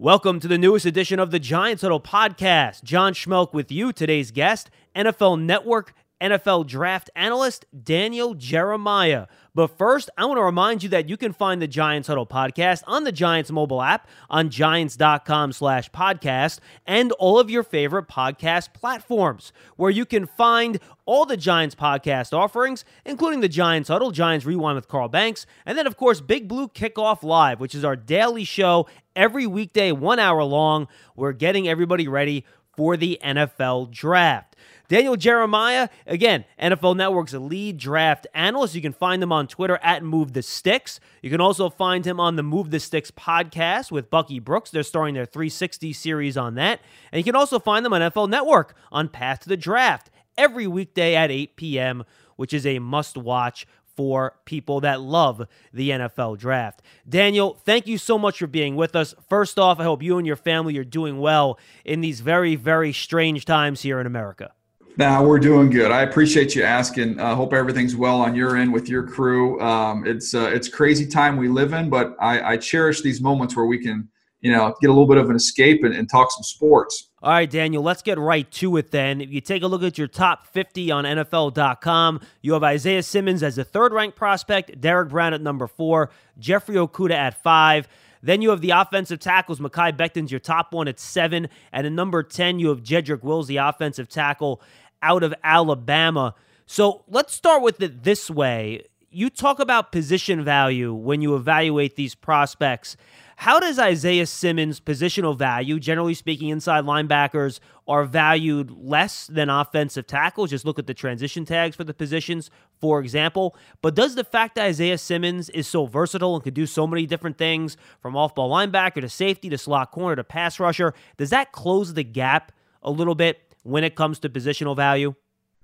Welcome to the newest edition of the Giants Huddle podcast. John Schmeelk with you, today's guest, NFL Network NFL draft analyst Daniel Jeremiah. But first, I want to remind you that you can find the Giants Huddle podcast on the Giants mobile app, on giants.com slash podcast, and all of your favorite podcast platforms, where you can find all the Giants podcast offerings, including the Giants Huddle, Giants Rewind with Carl Banks, and then, of course, Big Blue Kickoff Live, which is our daily show every weekday, one hour long. We're getting everybody ready for the NFL draft. Daniel Jeremiah, again, NFL Network's lead draft analyst. You can find him on Twitter at Move the Sticks. You can also find him on the Move the Sticks podcast with Bucky Brooks. They're starting their 360 series on that. And you can also find them on NFL Network on Path to the Draft every weekday at 8 p.m., which is a must watch for people that love the NFL draft. Daniel, thank you so much for being with us. First off, I hope you and your family are doing well in these very, very strange times here in America. Now we're doing good. I appreciate you asking. I uh, hope everything's well on your end with your crew. Um, it's uh, it's crazy time we live in, but I, I, cherish these moments where we can, you know, get a little bit of an escape and, and talk some sports. All right, Daniel, let's get right to it then. If you take a look at your top 50 on NFL.com, you have Isaiah Simmons as the third ranked prospect, Derrick Brown at number four, Jeffrey Okudah at five. Then you have the offensive tackles. Mekhi Becton's your top one at seven. And at number 10, you have Jedrick Wills, the offensive tackle out of Alabama. So let's start with it this way. You talk about position value when you evaluate these prospects. How does Isaiah Simmons' positional value, generally speaking, inside linebackers are valued less than offensive tackles? Just look at the transition tags for the positions, for example. But does the fact that Isaiah Simmons is so versatile and can do so many different things, from off ball linebacker to safety to slot corner to pass rusher, does that close the gap a little bit when it comes to positional value?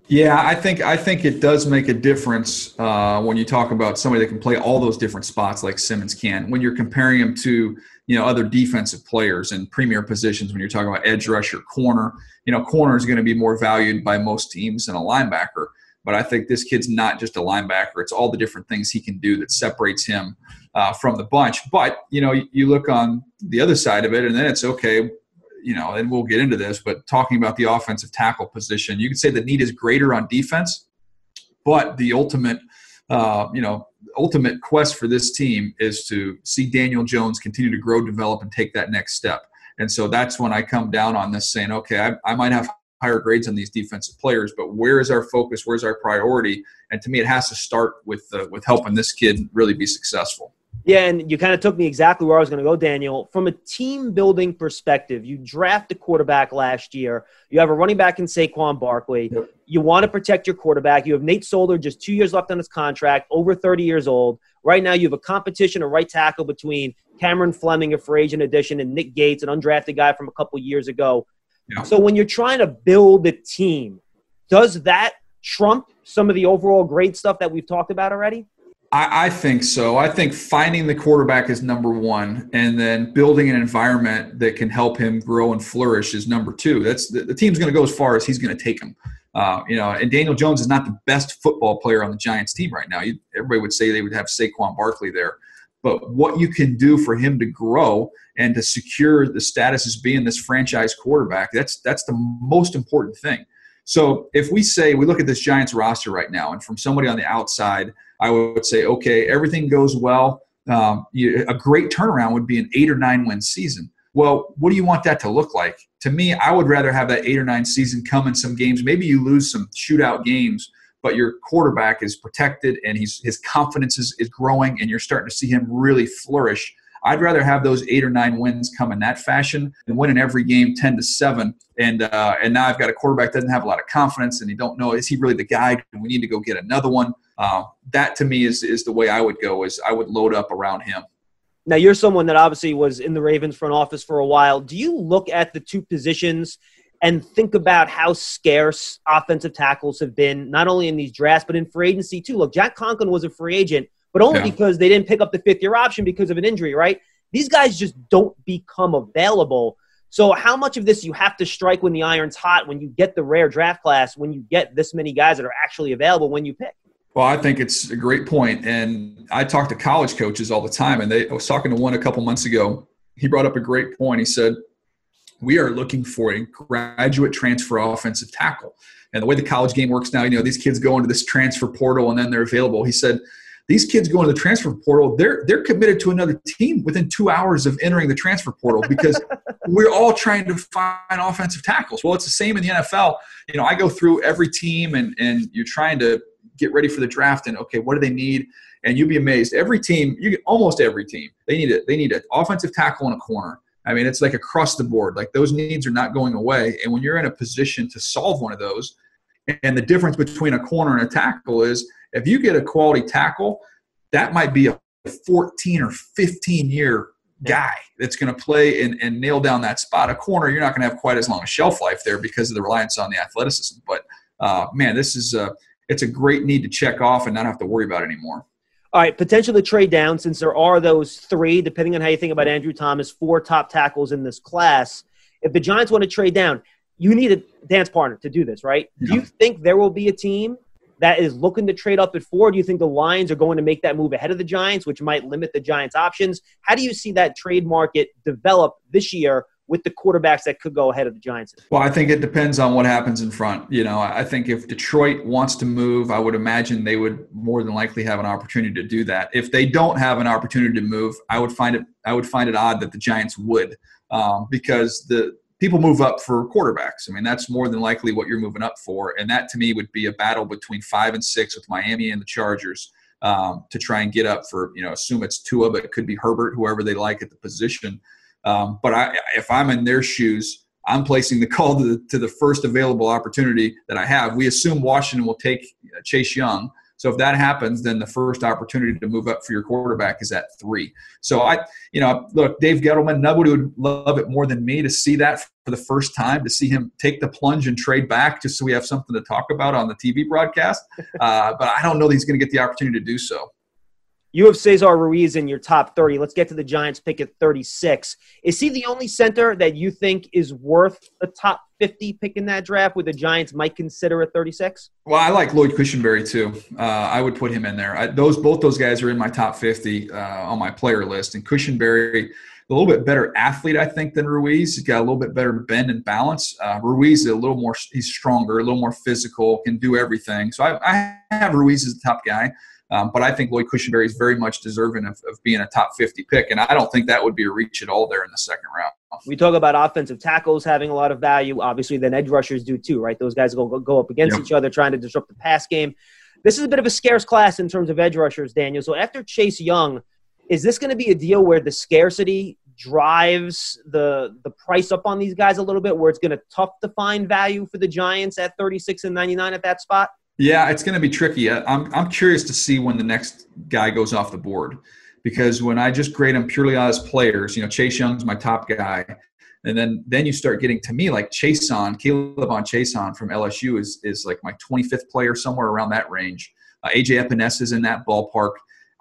Yeah, I think I think it does make a difference uh, when you talk about somebody that can play all those different spots like Simmons can. When you're comparing him to you know other defensive players in premier positions, when you're talking about edge rusher, corner, you know, corner is going to be more valued by most teams than a linebacker. But I think this kid's not just a linebacker; it's all the different things he can do that separates him uh, from the bunch. But you know, you, you look on the other side of it, and then it's okay you know, and we'll get into this, but talking about the offensive tackle position, you could say the need is greater on defense, but the ultimate, uh, you know, ultimate quest for this team is to see Daniel Jones continue to grow, develop, and take that next step. And so that's when I come down on this saying, okay, I, I might have higher grades on these defensive players, but where is our focus? Where's our priority? And to me, it has to start with uh, with helping this kid really be successful. Yeah, and you kind of took me exactly where I was going to go, Daniel. From a team building perspective, you draft a quarterback last year. You have a running back in Saquon Barkley. Yep. You want to protect your quarterback. You have Nate Solder, just two years left on his contract, over 30 years old. Right now, you have a competition, a right tackle between Cameron Fleming, a free agent addition, and Nick Gates, an undrafted guy from a couple years ago. So when you're trying to build a team, does that trump some of the overall great stuff that we've talked about already? I, I, think so. I think finding the quarterback is number one, and then building an environment that can help him grow and flourish is number two. That's the, the team's going to go as far as he's going to take him. Uh, you know, and Daniel Jones is not the best football player on the Giants team right now. You, everybody would say they would have Saquon Barkley there, but what you can do for him to grow and to secure the status as being this franchise quarterback—that's that's the most important thing. So if we say we look at this Giants roster right now, and from somebody on the outside I would say, okay, everything goes well. Um, you, a great turnaround would be an eight or nine win season. Well, what do you want that to look like? To me, I would rather have that eight or nine season come in some games. Maybe you lose some shootout games, but your quarterback is protected and he's, his confidence is, is growing and you're starting to see him really flourish I'd rather have those eight or nine wins come in that fashion than in every game ten to seven. And uh, and now I've got a quarterback that doesn't have a lot of confidence, and you don't know is he really the guy? And we need to go get another one. Uh, that to me is is the way I would go. Is I would load up around him. Now you're someone that obviously was in the Ravens front office for a while. Do you look at the two positions? and think about how scarce offensive tackles have been, not only in these drafts, but in free agency too. Look, Jack Conklin was a free agent but only yeah. because they didn't pick up the fifth year option because of an injury, right? These guys just don't become available. So, how much of this you have to strike when the iron's hot, when you get the rare draft class, when you get this many guys that are actually available when you pick? Well, I think it's a great point, and I talk to college coaches all the time, and they I was talking to one a couple months ago, he brought up a great point. He said, we are looking for a graduate transfer offensive tackle. And the way the college game works now, you know, these kids go into this transfer portal and then they're available. He said, these kids go into the transfer portal, they're they're committed to another team within two hours of entering the transfer portal because we're all trying to find offensive tackles. Well, it's the same in the NFL. You know, I go through every team and and you're trying to get ready for the draft and okay, what do they need? And you'd be amazed. Every team, you get almost every team, they need it. They need an offensive tackle and a corner. I mean, it's like across the board. Like those needs are not going away. And when you're in a position to solve one of those, and the difference between a corner and a tackle is if you get a quality tackle, that might be a 14 or 15 year guy that's going to play and, and nail down that spot. A corner, you're not going to have quite as long a shelf life there because of the reliance on the athleticism. But uh, man, this is a it's a great need to check off and not have to worry about anymore. All right, potentially trade down since there are those three, depending on how you think about Andrew Thomas, four top tackles in this class. If the Giants want to trade down, you need a dance partner to do this, right? Yeah. Do you think there will be a team that is looking to trade up at four? Do you think the Lions are going to make that move ahead of the Giants, which might limit the Giants' options? How do you see that trade market develop this year with the quarterbacks that could go ahead of the Giants? Well, I think it depends on what happens in front. You know, I think if Detroit wants to move, I would imagine they would more than likely have an opportunity to do that. If they don't have an opportunity to move, I would find it I would find it odd that the Giants would, um, because the people move up for quarterbacks. I mean, that's more than likely what you're moving up for, and that to me would be a battle between five and six with Miami and the Chargers. Um, to try and get up for, you know, assume it's Tua, but it could be Herbert, whoever they like at the position. Um, but I, if I'm in their shoes, I'm placing the call to the, to the first available opportunity that I have. We assume Washington will take uh, Chase Young. So if that happens, then the first opportunity to move up for your quarterback is at three. So I, you know, look, Dave Gettleman, nobody would love it more than me to see that for the first time, to see him take the plunge and trade back, just so we have something to talk about on the TV broadcast. Uh, but I don't know that he's going to get the opportunity to do so. You have Cesar Ruiz in your top 30. Let's get to the Giants pick at 36. Is he the only center that you think is worth a top 50 pick in that draft where the Giants might consider at 36? Well, I like Lloyd Cushenberry too. Uh, I would put him in there. I, those Both those guys are in my top 50 uh, on my player list. And Cushenberry, a little bit better athlete, I think, than Ruiz. He's got a little bit better bend and balance. Uh, Ruiz is a little more, he's stronger, a little more physical, can do everything. So I, I have Ruiz as the top guy. Um, but I think Lloyd Cushenberry is very much deserving of, of, being a top 50 pick. And I don't think that would be a reach at all there in the second round. We talk about offensive tackles having a lot of value. Obviously, then edge rushers do too, right? Those guys go, go up against yep. each other trying to disrupt the pass game. This is a bit of a scarce class in terms of edge rushers, Daniel. So after Chase Young, is this going to be a deal where the scarcity drives the the price up on these guys a little bit where it's going to tough to find value for the Giants at 36 and 99 at that spot? Yeah, it's going to be tricky. I'm, I'm curious to see when the next guy goes off the board because when I just grade them purely as players, you know, Chase Young's my top guy. And then, then you start getting to me like Chaisson, K'Lavon Chaisson from LSU is, is like my 25th player, somewhere around that range. Uh, AJ Epenesa is in that ballpark.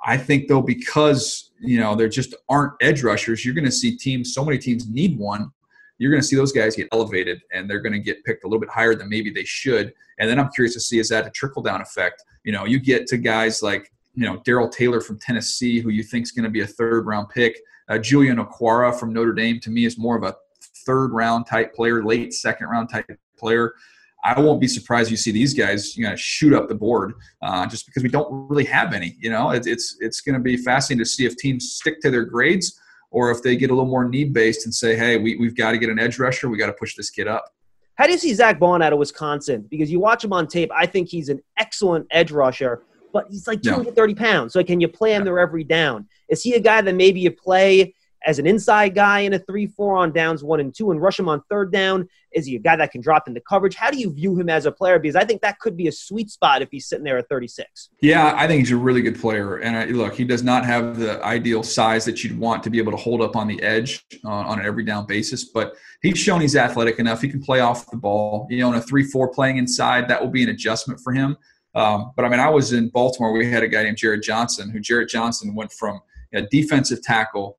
I think though, because you know there just aren't edge rushers, you're going to see teams. So many teams need one you're going to see those guys get elevated and they're going to get picked a little bit higher than maybe they should. And then I'm curious to see is that a trickle down effect? You know, you get to guys like you know Darrell Taylor from Tennessee, who you think is going to be a third round pick. Uh, Julian Okwara from Notre Dame to me is more of a third round type player, late second round type player. I won't be surprised you see these guys you know shoot up the board uh, just because we don't really have any. You know, it's it's, it's going to be fascinating to see if teams stick to their grades or if they get a little more need based and say, hey, we, we've got to get an edge rusher, we got to push this kid up. How do you see Zack Baun out of Wisconsin? Because you watch him on tape, I think he's an excellent edge rusher, but he's like 230 yeah. pounds. So can you play him yeah. there every down? Is he a guy that maybe you play as an inside guy in a 3 4 on downs one and two and rush him on third down? Is he a guy that can drop into coverage? How do you view him as a player? Because I think that could be a sweet spot if he's sitting there at 36. Yeah, I think he's a really good player. And I, look, he does not have the ideal size that you'd want to be able to hold up on the edge on, on an every down basis, but he's shown he's athletic enough. He can play off the ball. You know, in a 3 4 playing inside, that will be an adjustment for him. Um, but I mean, I was in Baltimore. We had a guy named Jarret Johnson, who Jarret Johnson went from a defensive tackle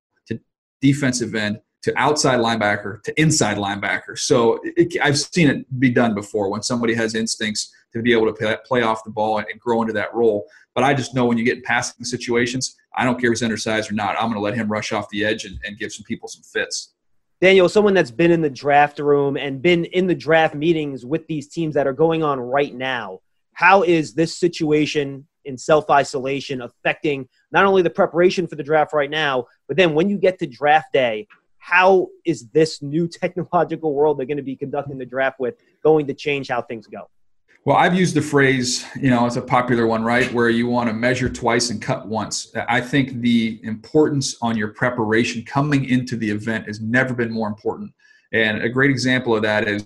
defensive end to outside linebacker to inside linebacker. So it, I've seen it be done before when somebody has instincts to be able to play, play off the ball and, grow into that role. But I just know when you get in passing situations, I don't care if he's undersized or not. I'm going to let him rush off the edge and, and give some people some fits. Daniel, someone that's been in the draft room and been in the draft meetings with these teams that are going on right now, how is this situation in self isolation affecting not only the preparation for the draft right now, but then when you get to draft day, how is this new technological world they're going to be conducting the draft with going to change how things go? Well, I've used the phrase, you know, it's a popular one, right? Where you want to measure twice and cut once. I think the importance on your preparation coming into the event has never been more important. And a great example of that is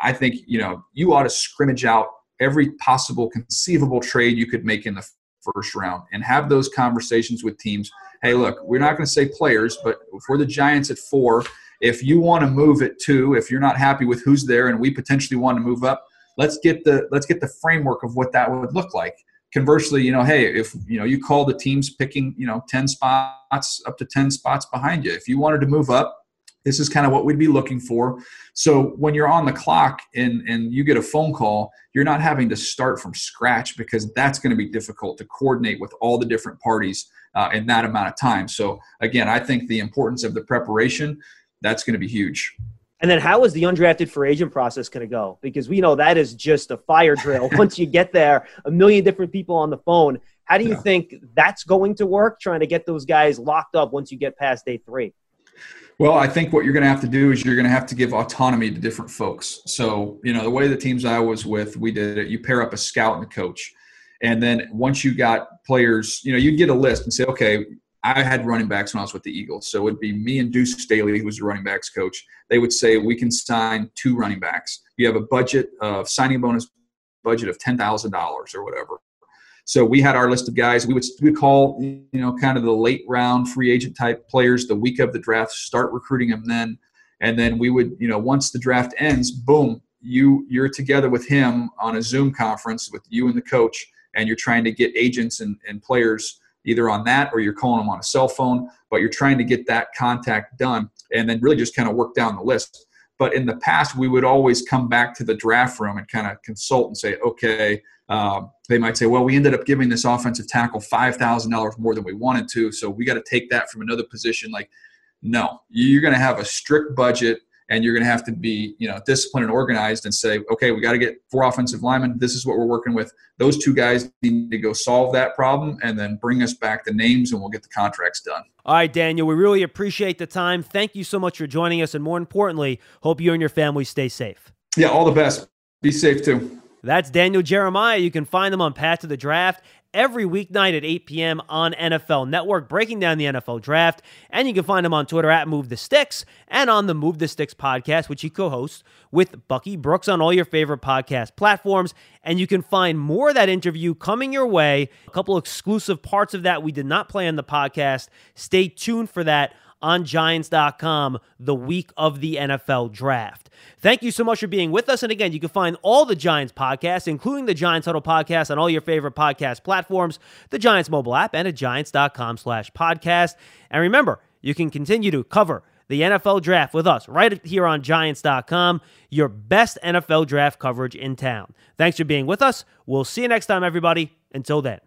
I think, you know, you ought to scrimmage out every possible conceivable trade you could make in the first round and have those conversations with teams. Hey, look, we're not going to say players, but for the Giants at four, if you want to move at two, if you're not happy with who's there and we potentially want to move up, let's get the let's get the framework of what that would look like conversely you know hey if you know you call the teams picking you know 10 spots up to 10 spots behind you if you wanted to move up this is kind of what we'd be looking for so when you're on the clock and and you get a phone call you're not having to start from scratch because that's going to be difficult to coordinate with all the different parties uh, in that amount of time so again i think the importance of the preparation that's going to be huge and then how is the undrafted free agent process going to go? Because we know that is just a fire drill. Once you get there, a million different people on the phone. How do you yeah. think that's going to work, trying to get those guys locked up once you get past day three? Well, I think what you're going to have to do is you're going to have to give autonomy to different folks. So, you know, the way the teams I was with, we did it, you pair up a scout and a coach. And then once you got players, you know, you'd get a list and say, okay, I had running backs when I was with the Eagles. So it would be me and Deuce Staley, who was the running backs coach. They would say, we can sign two running backs. You have a budget of signing bonus budget of $10,000 or whatever. So we had our list of guys. We would we call you know kind of the late round free agent type players the week of the draft. Start recruiting them then, and then we would you know once the draft ends, boom, you you're together with him on a Zoom conference with you and the coach, and you're trying to get agents and, and players either on that or you're calling them on a cell phone, but you're trying to get that contact done and then really just kind of work down the list. But in the past, we would always come back to the draft room and kind of consult and say, okay, um, they might say, well, we ended up giving this offensive tackle $5,000 more than we wanted to, so we got to take that from another position. Like, no, you're going to have a strict budget and you're going to have to be you know disciplined and organized and say okay we got to get four offensive linemen. This is what we're working with. Those two guys need to go solve that problem and then bring us back the names and we'll get the contracts done. All right daniel we really appreciate the time. Thank you so much for joining us and more importantly hope you and your family stay safe. Yeah all the best. Be safe too that's Daniel Jeremiah. You can find them on Path to the Draft every weeknight at 8 p.m. on NFL Network, breaking down the NFL draft. And you can find him on Twitter at Move the Sticks and on the Move the Sticks podcast, which he co hosts with Bucky Brooks on all your favorite podcast platforms. And you can find more of that interview coming your way. A couple exclusive parts of that we did not play on the podcast. Stay tuned for that on Giants.com the week of the NFL draft. Thank you so much for being with us. And again, you can find all the Giants podcasts, including the Giants Huddle podcast, on all your favorite podcast platforms, the Giants mobile app, and at Giants.com slash podcast. And remember, you can continue to cover the NFL draft with us right here on Giants.com, your best NFL draft coverage in town. Thanks for being with us. We'll see you next time, everybody. Until then.